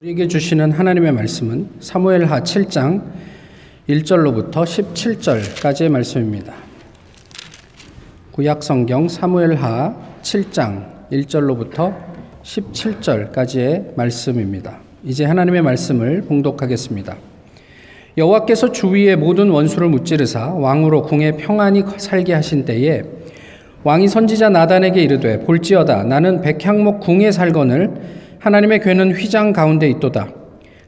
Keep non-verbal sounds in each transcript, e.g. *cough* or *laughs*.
우리에게 주시는 하나님의 말씀은 사무엘하 7장 1절로부터 17절까지의 말씀입니다. 구약 성경 사무엘하 7장 1절로부터 17절까지의 말씀입니다. 이제 하나님의 말씀을 봉독하겠습니다. 여호와께서 주위의 모든 원수를 무찌르사 왕으로 궁에 평안히 살게 하신 때에 왕이 선지자 나단에게 이르되 볼지어다 나는 백향목 궁에 살거늘 하나님의 괴는 휘장 가운데 있도다.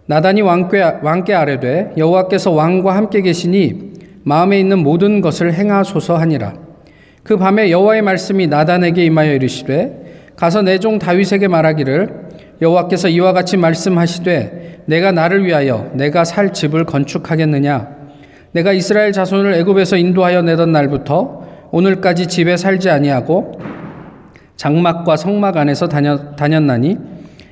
나단이 왕께, 왕께 아뢰되 여호와께서 왕과 함께 계시니 마음에 있는 모든 것을 행하소서 하니라. 그 밤에 여호와의 말씀이 나단에게 임하여 이르시되 가서 내 종 다윗에게 말하기를 여호와께서 이와 같이 말씀하시되 내가 나를 위하여 내가 살 집을 건축하겠느냐 내가 이스라엘 자손을 애굽에서 인도하여 내던 날부터 오늘까지 집에 살지 아니하고 장막과 성막 안에서 다녔, 다녔나니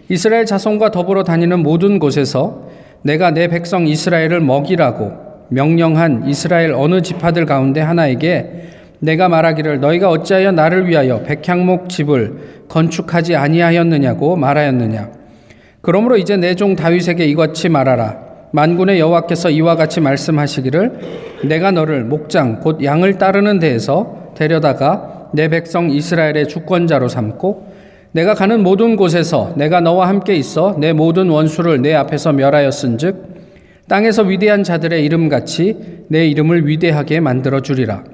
이스라엘 자손과 더불어 다니는 모든 곳에서 내가 내 백성 이스라엘을 먹이라고 명령한 이스라엘 어느 지파들 가운데 하나에게 내가 말하기를 너희가 어찌하여 나를 위하여 백향목 집을 건축하지 아니하였느냐고 말하였느냐? 그러므로 이제 내 종 다윗에게 이같이 말하라. 만군의 여호와께서 이와 같이 말씀하시기를 내가 너를 목장 곧 양을 따르는 데에서 데려다가 내 백성 이스라엘의 주권자로 삼고 내가 가는 모든 곳에서 내가 너와 함께 있어 내 모든 원수를 내 앞에서 멸하였은즉 땅에서 위대한 자들의 이름 같이 내 이름을 위대하게 만들어 주리라.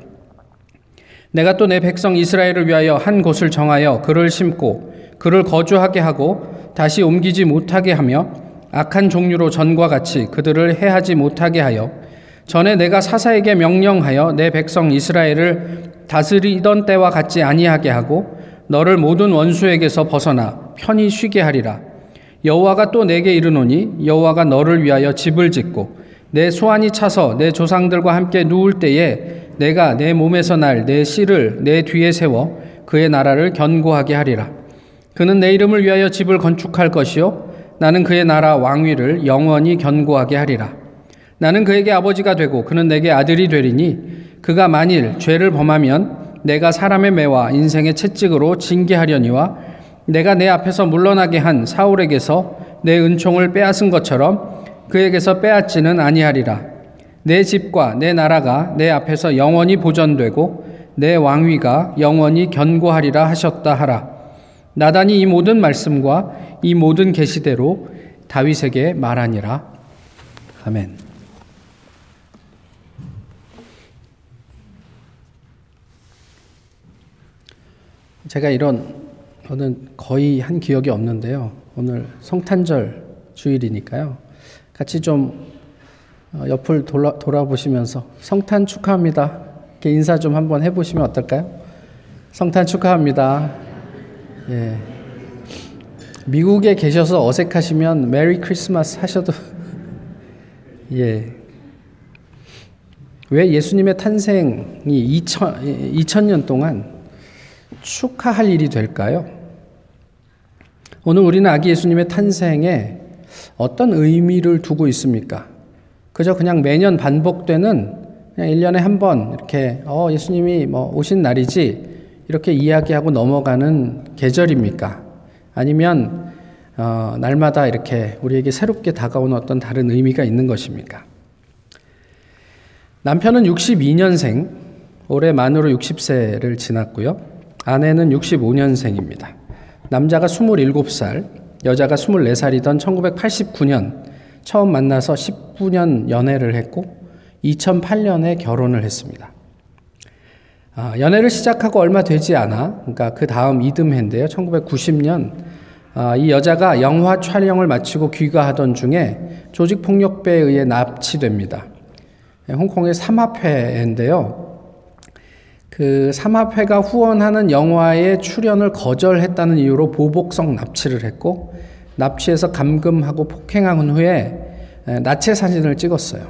내가 또 내 백성 이스라엘을 위하여 한 곳을 정하여 그를 심고 그를 거주하게 하고 다시 옮기지 못하게 하며 악한 종류로 전과 같이 그들을 해하지 못하게 하여 전에 내가 사사에게 명령하여 내 백성 이스라엘을 다스리던 때와 같지 아니하게 하고 너를 모든 원수에게서 벗어나 편히 쉬게 하리라. 여호와가 또 내게 이르노니 여호와가 너를 위하여 집을 짓고 내 소환이 차서 내 조상들과 함께 누울 때에 내가 내 몸에서 날 내 씨를 내 뒤에 세워 그의 나라를 견고하게 하리라. 그는 내 이름을 위하여 집을 건축할 것이요 나는 그의 나라 왕위를 영원히 견고하게 하리라. 나는 그에게 아버지가 되고 그는 내게 아들이 되리니 그가 만일 죄를 범하면 내가 사람의 매와 인생의 채찍으로 징계하려니와 내가 내 앞에서 물러나게 한 사울에게서 내 은총을 빼앗은 것처럼 그에게서 빼앗지는 아니하리라. 내 집과 내 나라가 내 앞에서 영원히 보존되고 내 왕위가 영원히 견고하리라 하셨다 하라. 나단이 이 모든 말씀과 이 모든 계시대로 다윗에게 말하니라. 아멘. 제가 이런 저는 거의 한 기억이 없는데요. 오늘 성탄절 주일이니까요. 같이 좀 어, 옆을 돌아, 돌아보시면서 성탄 축하합니다. 이렇게 인사 좀 한번 해보시면 어떨까요? 성탄 축하합니다. 예. 미국에 계셔서 어색하시면 메리 크리스마스 하셔도 *laughs* 예. 왜 예수님의 탄생이 2000, 2000년 동안 축하할 일이 될까요? 오늘 우리는 아기 예수님의 탄생에 어떤 의미를 두고 있습니까? 그저 그냥 매년 반복되는 그냥 1년에 한 번 이렇게 어 예수님이 뭐 오신 날이지 이렇게 이야기하고 넘어가는 계절입니까? 아니면 어, 날마다 이렇게 우리에게 새롭게 다가오는 어떤 다른 의미가 있는 것입니까? 남편은 62년생, 올해 만으로 60세를 지났고요. 아내는 65년생입니다. 남자가 27살, 여자가 24살이던 1989년 처음 만나서 19년 연애를 했고 2008년에 결혼을 했습니다. 아, 연애를 시작하고 얼마 되지 않아, 그러니까 그 다음 이듬해인데요. 1990년 아, 이 여자가 영화 촬영을 마치고 귀가하던 중에 조직폭력배에 의해 납치됩니다. 홍콩의 삼합회인데요. 그 삼합회가 후원하는 영화에 출연을 거절했다는 이유로 보복성 납치를 했고 납치해서 감금하고 폭행한 후에 나체 사진을 찍었어요.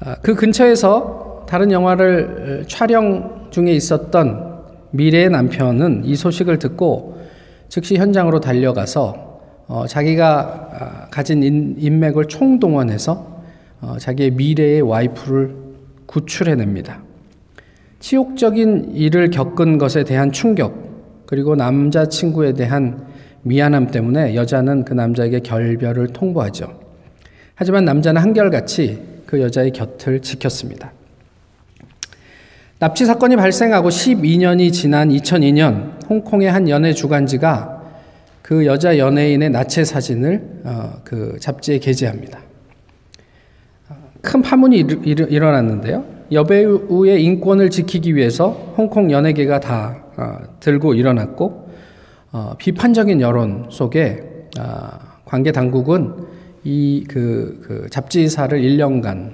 아, 그 근처에서 다른 영화를 촬영 중에 있었던 미래의 남편은 이 소식을 듣고 즉시 현장으로 달려가서 어, 자기가 아, 가진 인맥을 총동원해서 어, 자기의 미래의 와이프를 구출해냅니다. 치욕적인 일을 겪은 것에 대한 충격, 그리고 남자친구에 대한 미안함 때문에 여자는 그 남자에게 결별을 통보하죠. 하지만 남자는 한결같이 그 여자의 곁을 지켰습니다. 납치 사건이 발생하고 12년이 지난 2002년 홍콩의 한 연예 주간지가 그 여자 연예인의 나체 사진을 어, 그 잡지에 게재합니다. 큰 파문이 일, 어났는데요 여배우의 인권을 지키기 위해서 홍콩 연예계가 다 어, 들고 일어났고 어, 비판적인 여론 속에 어, 관계 당국은 이그 그 잡지사를 1년간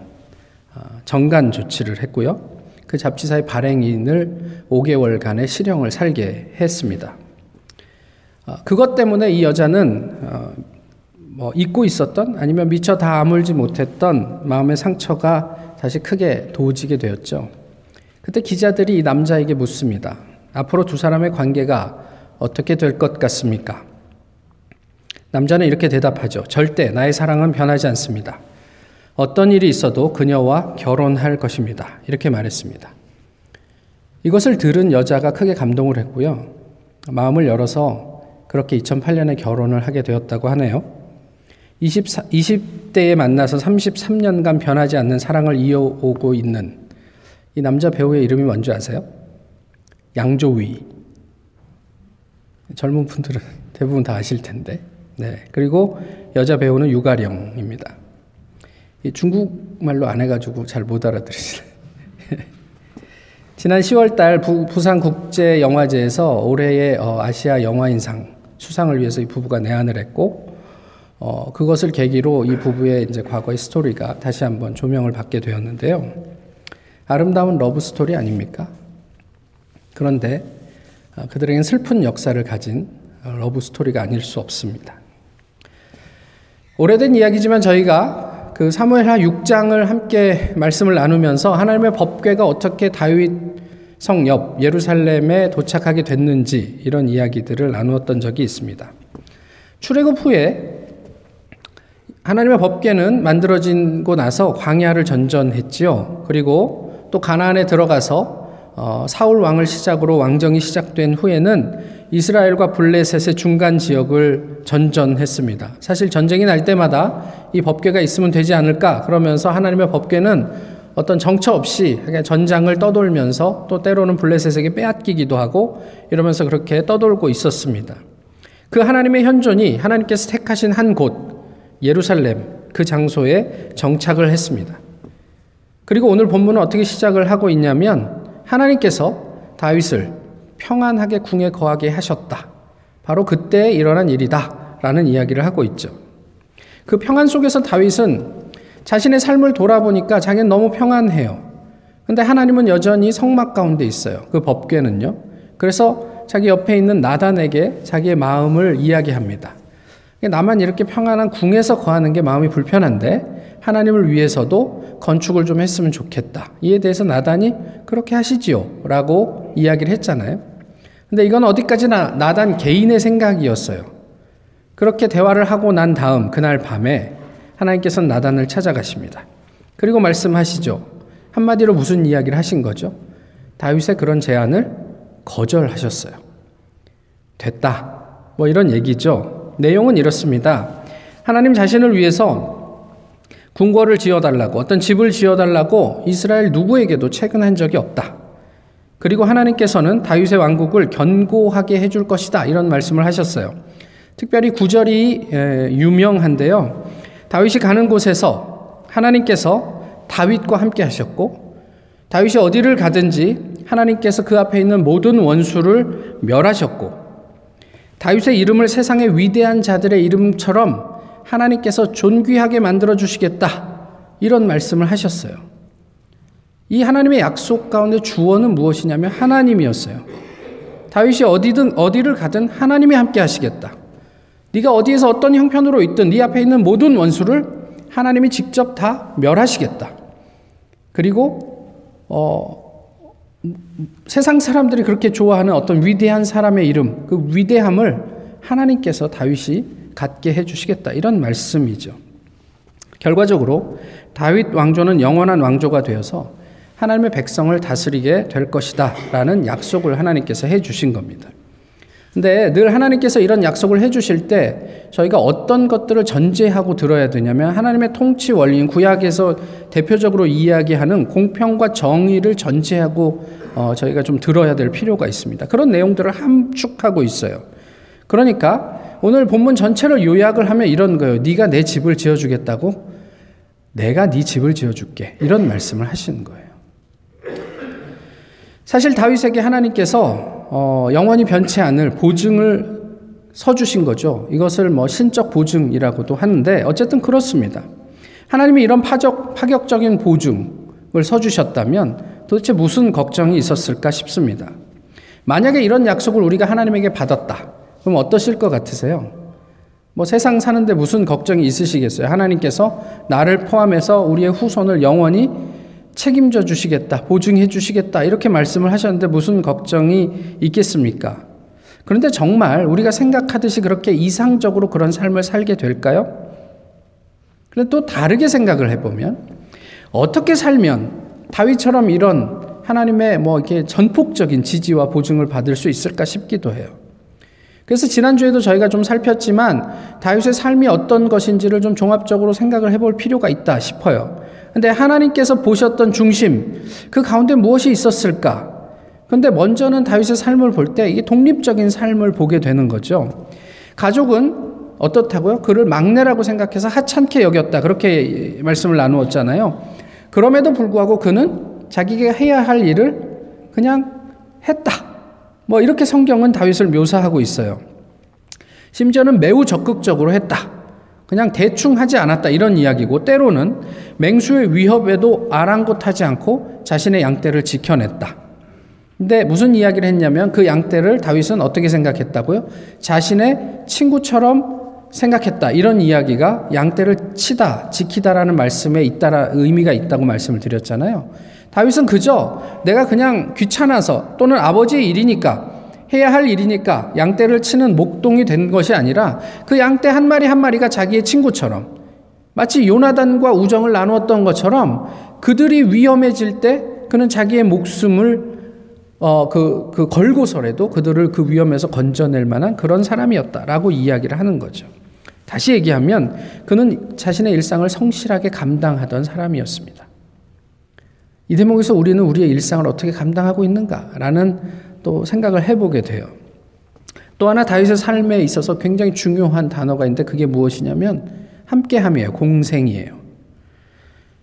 어, 정간 조치를 했고요. 그 잡지사의 발행인을 5개월간의 실형을 살게 했습니다. 어, 그것 때문에 이 여자는 어, 뭐 잊고 있었던 아니면 미처 다 아물지 못했던 마음의 상처가 다시 크게 도지게 되었죠. 그때 기자들이 이 남자에게 묻습니다. 앞으로 두 사람의 관계가 어떻게 될 것 같습니까? 남자는 이렇게 대답하죠. 절대 나의 사랑은 변하지 않습니다. 어떤 일이 있어도 그녀와 결혼할 것입니다. 이렇게 말했습니다. 이것을 들은 여자가 크게 감동을 했고요. 마음을 열어서 그렇게 2008년에 결혼을 하게 되었다고 하네요. 24, 20대에 만나서 33년간 변하지 않는 사랑을 이어오고 있는 이 남자 배우의 이름이 뭔지 아세요? 양조위. 젊은 분들은 *laughs* 대부분 다 아실 텐데. 네. 그리고 여자 배우는 유가령입니다. 중국말로 안 해가지고 잘 못 알아들으시네. *laughs* 지난 10월 달 부산 국제 영화제에서 올해의 어, 아시아 영화인상 수상을 위해서 이 부부가 내한을 했고 어, 그것을 계기로 이 부부의 이제 과거의 스토리가 다시 한번 조명을 받게 되었는데요. 아름다운 러브 스토리 아닙니까? 그런데 어, 그들에겐 슬픈 역사를 가진 러브 스토리가 아닐 수 없습니다. 오래된 이야기지만 저희가 그 사무엘하 6장을 함께 말씀을 나누면서 하나님의 법궤가 어떻게 다윗 성 옆 예루살렘에 도착하게 됐는지 이런 이야기들을 나누었던 적이 있습니다. 출애굽 후에 하나님의 법궤는 만들어진고 나서 광야를 전전했지요. 그리고 또 가나안에 들어가서 어, 사울 왕을 시작으로 왕정이 시작된 후에는 이스라엘과 블레셋의 중간 지역을 전전했습니다. 사실 전쟁이 날 때마다 이 법궤가 있으면 되지 않을까 그러면서 하나님의 법궤는 어떤 정처 없이 전장을 떠돌면서 또 때로는 블레셋에게 빼앗기기도 하고 이러면서 그렇게 떠돌고 있었습니다. 그 하나님의 현존이 하나님께서 택하신 한 곳, 예루살렘 그 장소에 정착을 했습니다. 그리고 오늘 본문은 어떻게 시작을 하고 있냐면 하나님께서 다윗을 평안하게 궁에 거하게 하셨다. 바로 그때 일어난 일이다. 라는 이야기를 하고 있죠. 그 평안 속에서 다윗은 자신의 삶을 돌아보니까 자기는 너무 평안해요. 근데 하나님은 여전히 성막 가운데 있어요. 그 법궤는요. 그래서 자기 옆에 있는 나단에게 자기의 마음을 이야기합니다. 나만 이렇게 평안한 궁에서 거하는 게 마음이 불편한데 하나님을 위해서도 건축을 좀 했으면 좋겠다. 이에 대해서 나단이 그렇게 하시지요. 라고 이야기를 했잖아요. 근데 이건 어디까지나 나단 개인의 생각이었어요. 그렇게 대화를 하고 난 다음 그날 밤에 하나님께서는 나단을 찾아가십니다. 그리고 말씀하시죠. 한마디로 무슨 이야기를 하신 거죠? 다윗의 그런 제안을 거절하셨어요. 됐다. 뭐 이런 얘기죠. 내용은 이렇습니다. 하나님 자신을 위해서 궁궐을 지어달라고 어떤 집을 지어달라고 이스라엘 누구에게도 채근한 적이 없다. 그리고 하나님께서는 다윗의 왕국을 견고하게 해줄 것이다. 이런 말씀을 하셨어요. 특별히 구절이 유명한데요. 다윗이 가는 곳에서 하나님께서 다윗과 함께 하셨고 다윗이 어디를 가든지 하나님께서 그 앞에 있는 모든 원수를 멸하셨고 다윗의 이름을 세상의 위대한 자들의 이름처럼 하나님께서 존귀하게 만들어 주시겠다. 이런 말씀을 하셨어요. 이 하나님의 약속 가운데 주어는 무엇이냐면 하나님이었어요. 다윗이 어디든 어디를 가든 하나님이 함께 하시겠다. 네가 어디에서 어떤 형편으로 있든 네 앞에 있는 모든 원수를 하나님이 직접 다 멸하시겠다. 그리고 어, 세상 사람들이 그렇게 좋아하는 어떤 위대한 사람의 이름, 그 위대함을 하나님께서 다윗이 갖게 해 주시겠다. 이런 말씀이죠. 결과적으로 다윗 왕조는 영원한 왕조가 되어서 하나님의 백성을 다스리게 될 것이다. 라는 약속을 하나님께서 해 주신 겁니다. 근데 늘 하나님께서 이런 약속을 해주실 때 저희가 어떤 것들을 전제하고 들어야 되냐면 하나님의 통치 원리인 구약에서 대표적으로 이야기하는 공평과 정의를 전제하고 어, 저희가 좀 들어야 될 필요가 있습니다. 그런 내용들을 함축하고 있어요. 그러니까 오늘 본문 전체를 요약을 하면 이런 거예요. 네가 내 집을 지어주겠다고? 내가 네 집을 지어줄게. 이런 말씀을 하시는 거예요. 사실 다윗에게 하나님께서 어, 영원히 변치 않을 보증을 서주신 거죠. 이것을 뭐 신적 보증이라고도 하는데 어쨌든 그렇습니다. 하나님이 이런 파적, 파격적인 보증을 서주셨다면 도대체 무슨 걱정이 있었을까 싶습니다. 만약에 이런 약속을 우리가 하나님에게 받았다. 그럼 어떠실 것 같으세요? 뭐 세상 사는데 무슨 걱정이 있으시겠어요? 하나님께서 나를 포함해서 우리의 후손을 영원히 책임져 주시겠다, 보증해 주시겠다, 이렇게 말씀을 하셨는데 무슨 걱정이 있겠습니까? 그런데 정말 우리가 생각하듯이 그렇게 이상적으로 그런 삶을 살게 될까요? 그런데 또 다르게 생각을 해보면 어떻게 살면 다윗처럼 이런 하나님의 뭐 이렇게 전폭적인 지지와 보증을 받을 수 있을까 싶기도 해요. 그래서 지난주에도 저희가 좀 살폈지만 다윗의 삶이 어떤 것인지를 좀 종합적으로 생각을 해볼 필요가 있다 싶어요. 근데 하나님께서 보셨던 중심, 그 가운데 무엇이 있었을까? 근데 먼저는 다윗의 삶을 볼 때 이게 독립적인 삶을 보게 되는 거죠. 가족은 어떻다고요? 그를 막내라고 생각해서 하찮게 여겼다. 그렇게 말씀을 나누었잖아요. 그럼에도 불구하고 그는 자기가 해야 할 일을 그냥 했다. 뭐 이렇게 성경은 다윗을 묘사하고 있어요. 심지어는 매우 적극적으로 했다. 그냥 대충 하지 않았다 이런 이야기고 때로는 맹수의 위협에도 아랑곳하지 않고 자신의 양떼를 지켜냈다. 근데 무슨 이야기를 했냐면 그 양떼를 다윗은 어떻게 생각했다고요? 자신의 친구처럼 생각했다. 이런 이야기가 양떼를 치다, 지키다라는 말씀에 있다라 의미가 있다고 말씀을 드렸잖아요. 다윗은 그저 내가 그냥 귀찮아서 또는 아버지의 일이니까 해야 할 일이니까 양떼를 치는 목동이 된 것이 아니라 그 양떼 한 마리 한 마리가 자기의 친구처럼 마치 요나단과 우정을 나누었던 것처럼 그들이 위험해질 때 그는 자기의 목숨을 어, 그, 그 걸고서라도 그들을 그 위험에서 건져낼 만한 그런 사람이었다라고 이야기를 하는 거죠. 다시 얘기하면 그는 자신의 일상을 성실하게 감당하던 사람이었습니다. 이 대목에서 우리는 우리의 일상을 어떻게 감당하고 있는가라는 또 생각을 해보게 돼요. 또 하나 다윗의 삶에 있어서 굉장히 중요한 단어가 있는데 그게 무엇이냐면 함께함이에요. 공생이에요.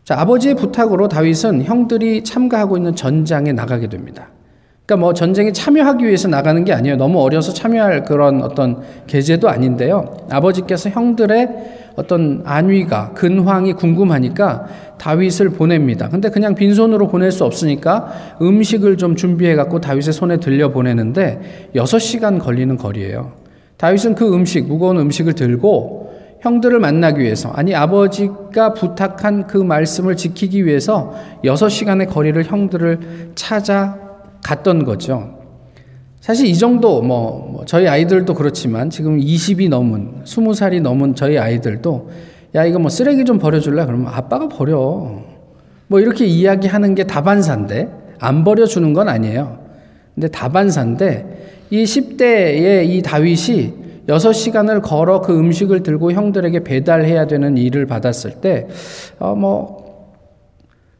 자, 아버지의 부탁으로 다윗은 형들이 참가하고 있는 전장에 나가게 됩니다. 그러니까 뭐 전쟁에 참여하기 위해서 나가는 게 아니에요. 너무 어려서 참여할 그런 어떤 계제도 아닌데요. 아버지께서 형들의 어떤 안위가 근황이 궁금하니까 다윗을 보냅니다. 근데 그냥 빈손으로 보낼 수 없으니까 음식을 좀 준비해 갖고 다윗의 손에 들려 보내는데 6시간 걸리는 거리예요. 다윗은 그 음식, 무거운 음식을 들고 형들을 만나기 위해서, 아니, 아버지가 부탁한 그 말씀을 지키기 위해서 6시간의 거리를 형들을 찾아갔던 거죠. 사실 이 정도, 뭐, 뭐, 저희 아이들도 그렇지만 지금 20이 넘은, 20살이 넘은 저희 아이들도 야, 이거 뭐 쓰레기 좀 버려줄래? 그러면 아빠가 버려. 뭐 이렇게 이야기하는 게 다반사인데, 안 버려주는 건 아니에요. 근데 다반사인데, 이 10대의 이 다윗이 6시간을 걸어 그 음식을 들고 형들에게 배달해야 되는 일을 받았을 때, 어, 뭐,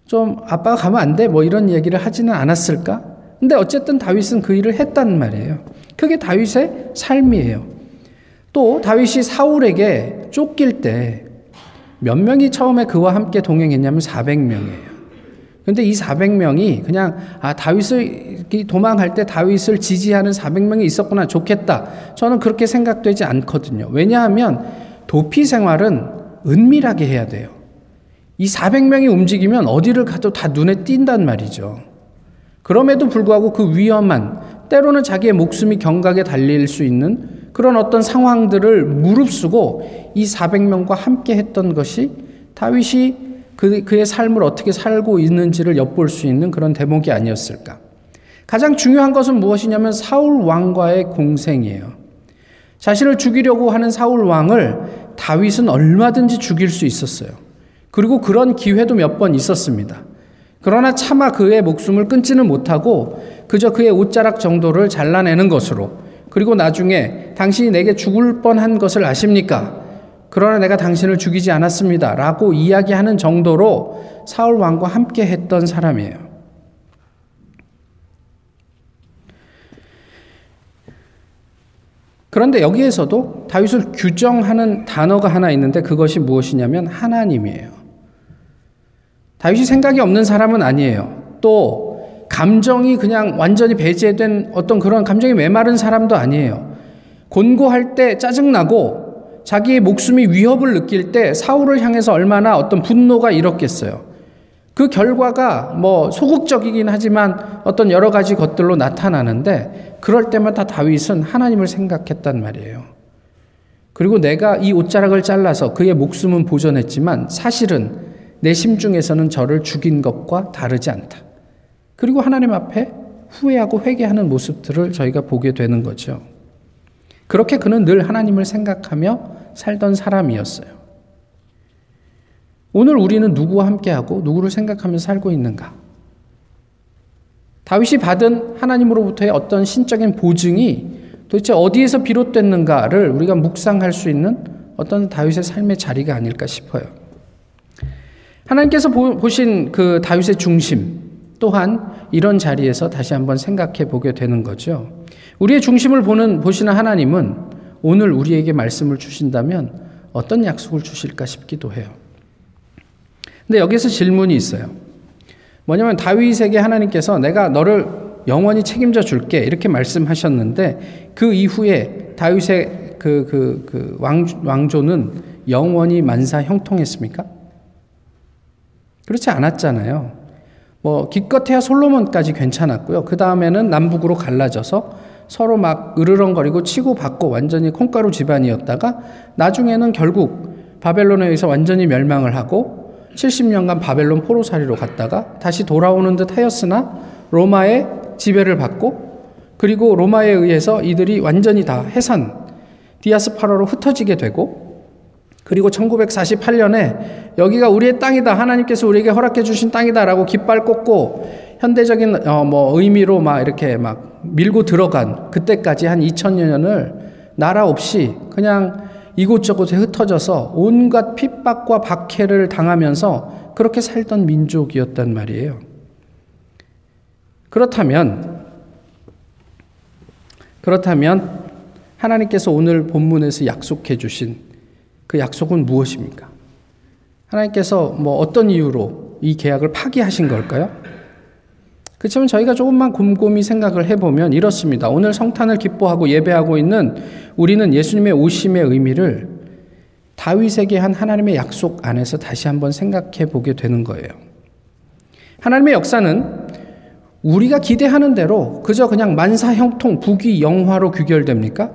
좀 아빠가 가면 안 돼? 뭐 이런 얘기를 하지는 않았을까? 근데 어쨌든 다윗은 그 일을 했단 말이에요. 그게 다윗의 삶이에요. 또 다윗이 사울에게 쫓길 때 몇 명이 처음에 그와 함께 동행했냐면 400명이에요. 근데 이 400명이 그냥 아 다윗을 도망갈 때 다윗을 지지하는 400명이 있었구나 좋겠다. 저는 그렇게 생각되지 않거든요. 왜냐하면 도피 생활은 은밀하게 해야 돼요. 이 400명이 움직이면 어디를 가도 다 눈에 띈단 말이죠. 그럼에도 불구하고 그 위험한 때로는 자기의 목숨이 경각에 달릴 수 있는 그런 어떤 상황들을 무릅쓰고 이 400명과 함께 했던 것이 다윗이 그, 그의 삶을 어떻게 살고 있는지를 엿볼 수 있는 그런 대목이 아니었을까. 가장 중요한 것은 무엇이냐면 사울 왕과의 공생이에요. 자신을 죽이려고 하는 사울 왕을 다윗은 얼마든지 죽일 수 있었어요. 그리고 그런 기회도 몇 번 있었습니다. 그러나 차마 그의 목숨을 끊지는 못하고 그저 그의 옷자락 정도를 잘라내는 것으로 그리고 나중에 당신이 내게 죽을 뻔한 것을 아십니까? 그러나 내가 당신을 죽이지 않았습니다. 라고 이야기하는 정도로 사울 왕과 함께 했던 사람이에요. 그런데 여기에서도 다윗을 규정하는 단어가 하나 있는데 그것이 무엇이냐면 하나님이에요. 다윗이 생각이 없는 사람은 아니에요. 또 감정이 그냥 완전히 배제된 어떤 그런 감정이 메마른 사람도 아니에요. 곤고할 때 짜증나고 자기의 목숨이 위협을 느낄 때 사울을 향해서 얼마나 어떤 분노가 일었겠어요. 그 결과가 뭐 소극적이긴 하지만 어떤 여러 가지 것들로 나타나는데 그럴 때마다 다윗은 하나님을 생각했단 말이에요. 그리고 내가 이 옷자락을 잘라서 그의 목숨은 보존했지만 사실은 내 심중에서는 저를 죽인 것과 다르지 않다. 그리고 하나님 앞에 후회하고 회개하는 모습들을 저희가 보게 되는 거죠. 그렇게 그는 늘 하나님을 생각하며 살던 사람이었어요. 오늘 우리는 누구와 함께하고 누구를 생각하며 살고 있는가? 다윗이 받은 하나님으로부터의 어떤 신적인 보증이 도대체 어디에서 비롯됐는가를 우리가 묵상할 수 있는 어떤 다윗의 삶의 자리가 아닐까 싶어요. 하나님께서 보신 그 다윗의 중심 또한 이런 자리에서 다시 한번 생각해 보게 되는 거죠. 우리의 중심을 보는 보시는 하나님은 오늘 우리에게 말씀을 주신다면 어떤 약속을 주실까 싶기도 해요. 근데 여기서 질문이 있어요. 뭐냐면 다윗에게 하나님께서 내가 너를 영원히 책임져 줄게 이렇게 말씀하셨는데 그 이후에 다윗의 그, 그, 그 왕, 왕조는 영원히 만사 형통했습니까? 그렇지 않았잖아요. 뭐 기껏해야 솔로몬까지 괜찮았고요. 그 다음에는 남북으로 갈라져서 서로 막 으르렁거리고 치고 받고 완전히 콩가루 집안이었다가 나중에는 결국 바벨론에 의해서 완전히 멸망을 하고 70년간 바벨론 포로살이로 갔다가 다시 돌아오는 듯 하였으나 로마의 지배를 받고 그리고 로마에 의해서 이들이 완전히 다 해산, 디아스파라로 흩어지게 되고 그리고 1948년에 여기가 우리의 땅이다. 하나님께서 우리에게 허락해 주신 땅이다라고 깃발 꽂고 현대적인 어 뭐 의미로 막 이렇게 막 밀고 들어간 그때까지 한 2000년을 나라 없이 그냥 이곳저곳에 흩어져서 온갖 핍박과 박해를 당하면서 그렇게 살던 민족이었단 말이에요. 그렇다면, 그렇다면 하나님께서 오늘 본문에서 약속해 주신 그 약속은 무엇입니까? 하나님께서 뭐 어떤 이유로 이 계약을 파기하신 걸까요? 그렇지만 저희가 조금만 곰곰이 생각을 해보면 이렇습니다. 오늘 성탄을 기뻐하고 예배하고 있는 우리는 예수님의 오심의 의미를 다윗에게 한 하나님의 약속 안에서 다시 한번 생각해 보게 되는 거예요. 하나님의 역사는 우리가 기대하는 대로 그저 그냥 만사형통, 부귀, 영화로 규결됩니까?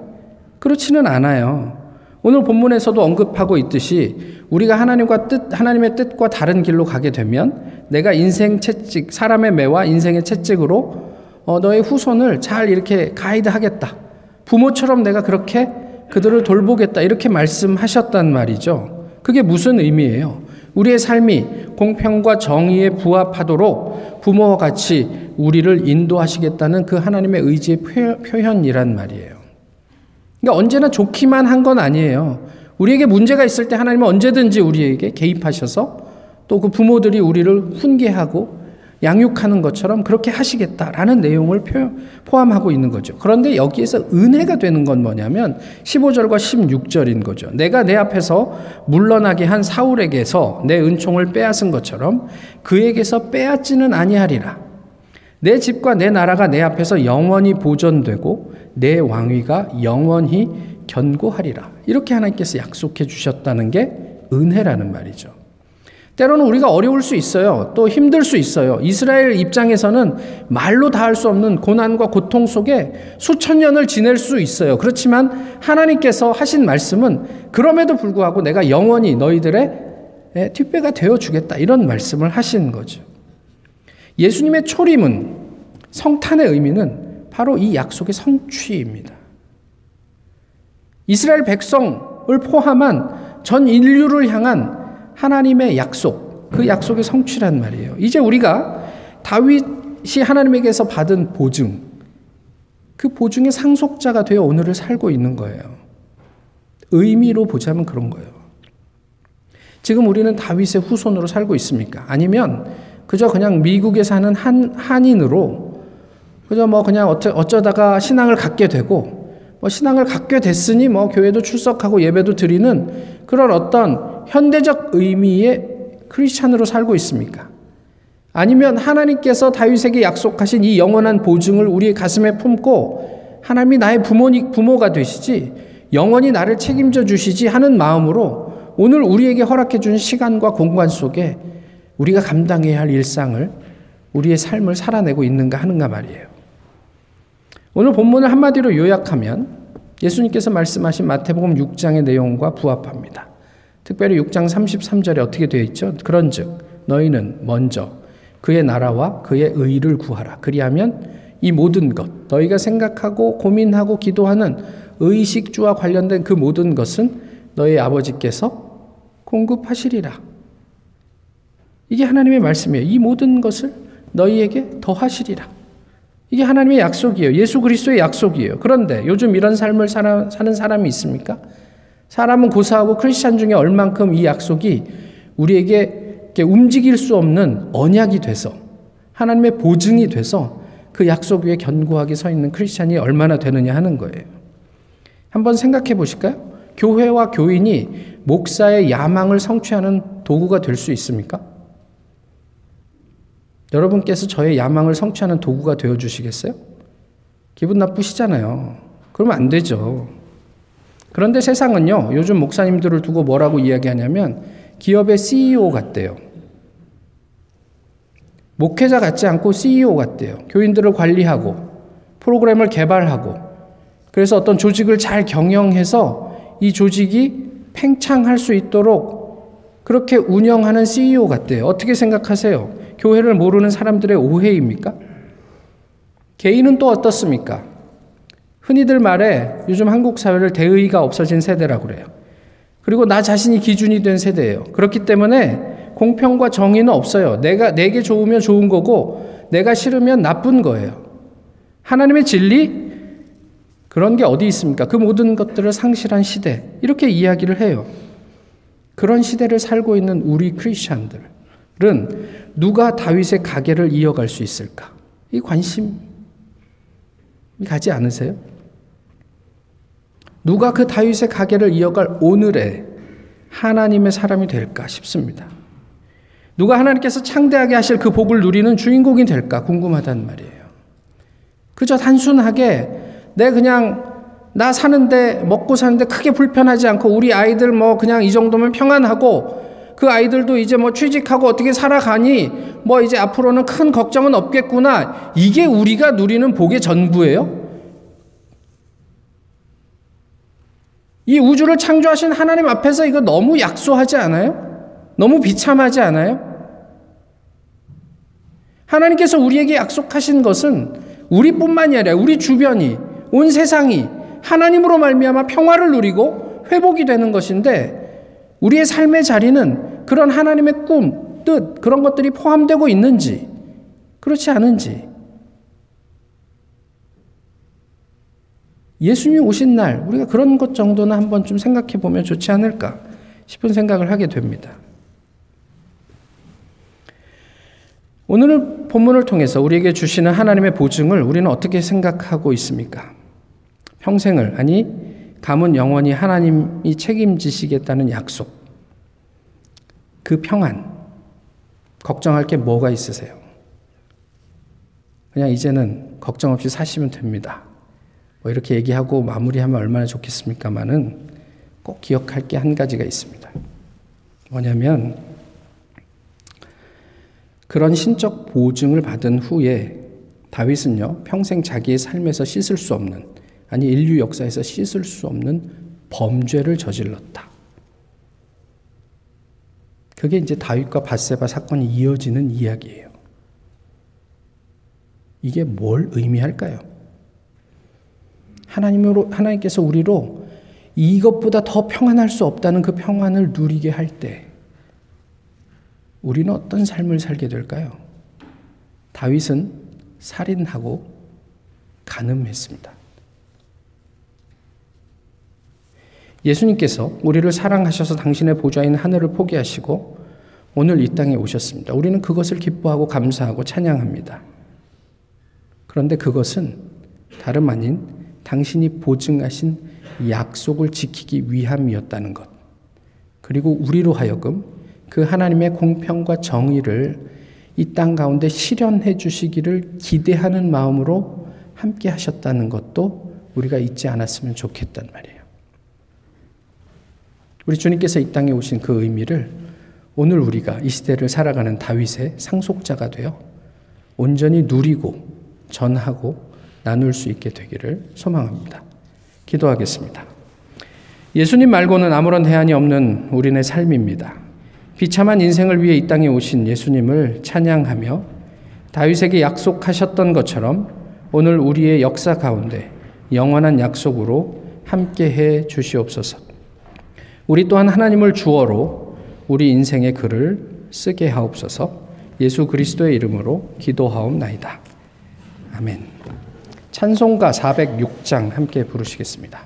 그렇지는 않아요. 오늘 본문에서도 언급하고 있듯이 우리가 하나님과 뜻, 하나님의 뜻과 다른 길로 가게 되면 내가 인생 채찍, 사람의 매와 인생의 채찍으로 어, 너의 후손을 잘 이렇게 가이드하겠다. 부모처럼 내가 그렇게 그들을 돌보겠다. 이렇게 말씀하셨단 말이죠. 그게 무슨 의미예요? 우리의 삶이 공평과 정의에 부합하도록 부모와 같이 우리를 인도하시겠다는 그 하나님의 의지의 표현이란 말이에요. 그러니까 언제나 좋기만 한 건 아니에요. 우리에게 문제가 있을 때 하나님은 언제든지 우리에게 개입하셔서 또 그 부모들이 우리를 훈계하고 양육하는 것처럼 그렇게 하시겠다라는 내용을 포함하고 있는 거죠. 그런데 여기에서 은혜가 되는 건 뭐냐면 15절과 16절인 거죠. 내가 내 앞에서 물러나게 한 사울에게서 내 은총을 빼앗은 것처럼 그에게서 빼앗지는 아니하리라. 내 집과 내 나라가 내 앞에서 영원히 보존되고 내 왕위가 영원히 견고하리라. 이렇게 하나님께서 약속해 주셨다는 게 은혜라는 말이죠. 때로는 우리가 어려울 수 있어요. 또 힘들 수 있어요. 이스라엘 입장에서는 말로 다 할 수 없는 고난과 고통 속에 수천 년을 지낼 수 있어요. 그렇지만 하나님께서 하신 말씀은 그럼에도 불구하고 내가 영원히 너희들의 뒷배가 되어 주겠다. 이런 말씀을 하신 거죠. 예수님의 초림은 성탄의 의미는 바로 이 약속의 성취입니다. 이스라엘 백성을 포함한 전 인류를 향한 하나님의 약속, 그 약속의 성취란 말이에요. 이제 우리가 다윗이 하나님에게서 받은 보증, 그 보증의 상속자가 되어 오늘을 살고 있는 거예요. 의미로 보자면 그런 거예요. 지금 우리는 다윗의 후손으로 살고 있습니까? 아니면 그저 그냥 미국에 사는 한, 한인으로 그저 뭐 그냥 어쩌다가 신앙을 갖게 되고 뭐 신앙을 갖게 됐으니 뭐 교회도 출석하고 예배도 드리는 그런 어떤 현대적 의미의 크리스찬으로 살고 있습니까? 아니면 하나님께서 다윗에게 약속하신 이 영원한 보증을 우리의 가슴에 품고 하나님이 나의 부모니, 부모가 되시지 영원히 나를 책임져 주시지 하는 마음으로 오늘 우리에게 허락해 준 시간과 공간 속에 우리가 감당해야 할 일상을 우리의 삶을 살아내고 있는가 하는가 말이에요. 오늘 본문을 한마디로 요약하면 예수님께서 말씀하신 마태복음 6장의 내용과 부합합니다. 특별히 6장 33절에 어떻게 되어 있죠? 그런즉 너희는 먼저 그의 나라와 그의 의를 구하라. 그리하면 이 모든 것 너희가 생각하고 고민하고 기도하는 의식주와 관련된 그 모든 것은 너희 아버지께서 공급하시리라. 이게 하나님의 말씀이에요. 이 모든 것을 너희에게 더하시리라. 이게 하나님의 약속이에요. 예수 그리스도의 약속이에요. 그런데 요즘 이런 삶을 사는 사람이 있습니까? 사람은 고사하고 크리스찬 중에 얼만큼 이 약속이 우리에게 움직일 수 없는 언약이 돼서 하나님의 보증이 돼서 그 약속 위에 견고하게 서 있는 크리스찬이 얼마나 되느냐 하는 거예요. 한번 생각해 보실까요? 교회와 교인이 목사의 야망을 성취하는 도구가 될 수 있습니까? 여러분께서 저의 야망을 성취하는 도구가 되어 주시겠어요? 기분 나쁘시잖아요. 그러면 안 되죠. 그런데 세상은요, 요즘 목사님들을 두고 뭐라고 이야기하냐면 기업의 CEO 같대요. 목회자 같지 않고 CEO 같대요. 교인들을 관리하고 프로그램을 개발하고 그래서 어떤 조직을 잘 경영해서 이 조직이 팽창할 수 있도록 그렇게 운영하는 CEO 같대요. 어떻게 생각하세요? 교회를 모르는 사람들의 오해입니까? 개인은 또 어떻습니까? 흔히들 말해 요즘 한국 사회를 대의가 없어진 세대라고 그래요. 그리고 나 자신이 기준이 된 세대예요. 그렇기 때문에 공평과 정의는 없어요. 내가 내게 좋으면 좋은 거고 내가 싫으면 나쁜 거예요. 하나님의 진리 그런 게 어디 있습니까? 그 모든 것들을 상실한 시대 이렇게 이야기를 해요. 그런 시대를 살고 있는 우리 크리스천들은 누가 다윗의 가계를 이어갈 수 있을까? 이 관심이 가지 않으세요? 누가 그 다윗의 가게를 이어갈 오늘의 하나님의 사람이 될까 싶습니다. 누가 하나님께서 창대하게 하실 그 복을 누리는 주인공이 될까 궁금하단 말이에요. 그저 단순하게 내 그냥 나 사는데 먹고 사는데 크게 불편하지 않고 우리 아이들 뭐 그냥 이 정도면 평안하고 그 아이들도 이제 뭐 취직하고 어떻게 살아가니 뭐 이제 앞으로는 큰 걱정은 없겠구나. 이게 우리가 누리는 복의 전부예요. 이 우주를 창조하신 하나님 앞에서 이거 너무 약소하지 않아요? 너무 비참하지 않아요? 하나님께서 우리에게 약속하신 것은 우리뿐만이 아니라 우리 주변이 온 세상이 하나님으로 말미암아 평화를 누리고 회복이 되는 것인데 우리의 삶의 자리는 그런 하나님의 꿈, 뜻 그런 것들이 포함되고 있는지 그렇지 않은지 예수님이 오신 날 우리가 그런 것 정도는 한번 좀 생각해 보면 좋지 않을까 싶은 생각을 하게 됩니다. 오늘 본문을 통해서 우리에게 주시는 하나님의 보증을 우리는 어떻게 생각하고 있습니까? 평생을 아니 감은 영원히 하나님이 책임지시겠다는 약속. 그 평안. 걱정할 게 뭐가 있으세요? 그냥 이제는 걱정 없이 사시면 됩니다. 뭐 이렇게 얘기하고 마무리하면 얼마나 좋겠습니까만은 꼭 기억할 게 한 가지가 있습니다. 뭐냐면 그런 신적 보증을 받은 후에 다윗은요 평생 자기의 삶에서 씻을 수 없는 아니 인류 역사에서 씻을 수 없는 범죄를 저질렀다. 그게 이제 다윗과 바세바 사건이 이어지는 이야기예요. 이게 뭘 의미할까요? 하나님으로 하나님께서 우리로 이것보다 더 평안할 수 없다는 그 평안을 누리게 할 때 우리는 어떤 삶을 살게 될까요? 다윗은 살인하고 가늠했습니다. 예수님께서 우리를 사랑하셔서 당신의 보좌인 하늘을 포기하시고 오늘 이 땅에 오셨습니다. 우리는 그것을 기뻐하고 감사하고 찬양합니다. 그런데 그것은 다름 아닌 당신이 보증하신 약속을 지키기 위함이었다는 것. 그리고 우리로 하여금 그 하나님의 공평과 정의를 이 땅 가운데 실현해 주시기를 기대하는 마음으로 함께 하셨다는 것도 우리가 잊지 않았으면 좋겠단 말이에요. 우리 주님께서 이 땅에 오신 그 의미를 오늘 우리가 이 시대를 살아가는 다윗의 상속자가 되어 온전히 누리고 전하고 나눌 수 있게 되기를 소망합니다. 기도하겠습니다. 예수님 말고는 아무런 해안이 없는 우리네 삶입니다. 비참한 인생을 위해 이 땅에 오신 예수님을 찬양하며 다윗에게 약속하셨던 것처럼 오늘 우리의 역사 가운데 영원한 약속으로 함께 해 주시옵소서. 우리 또한 하나님을 주어로 우리 인생의 글을 쓰게 하옵소서. 예수 그리스도의 이름으로 기도하옵나이다. 아멘. 찬송가 406장 함께 부르시겠습니다.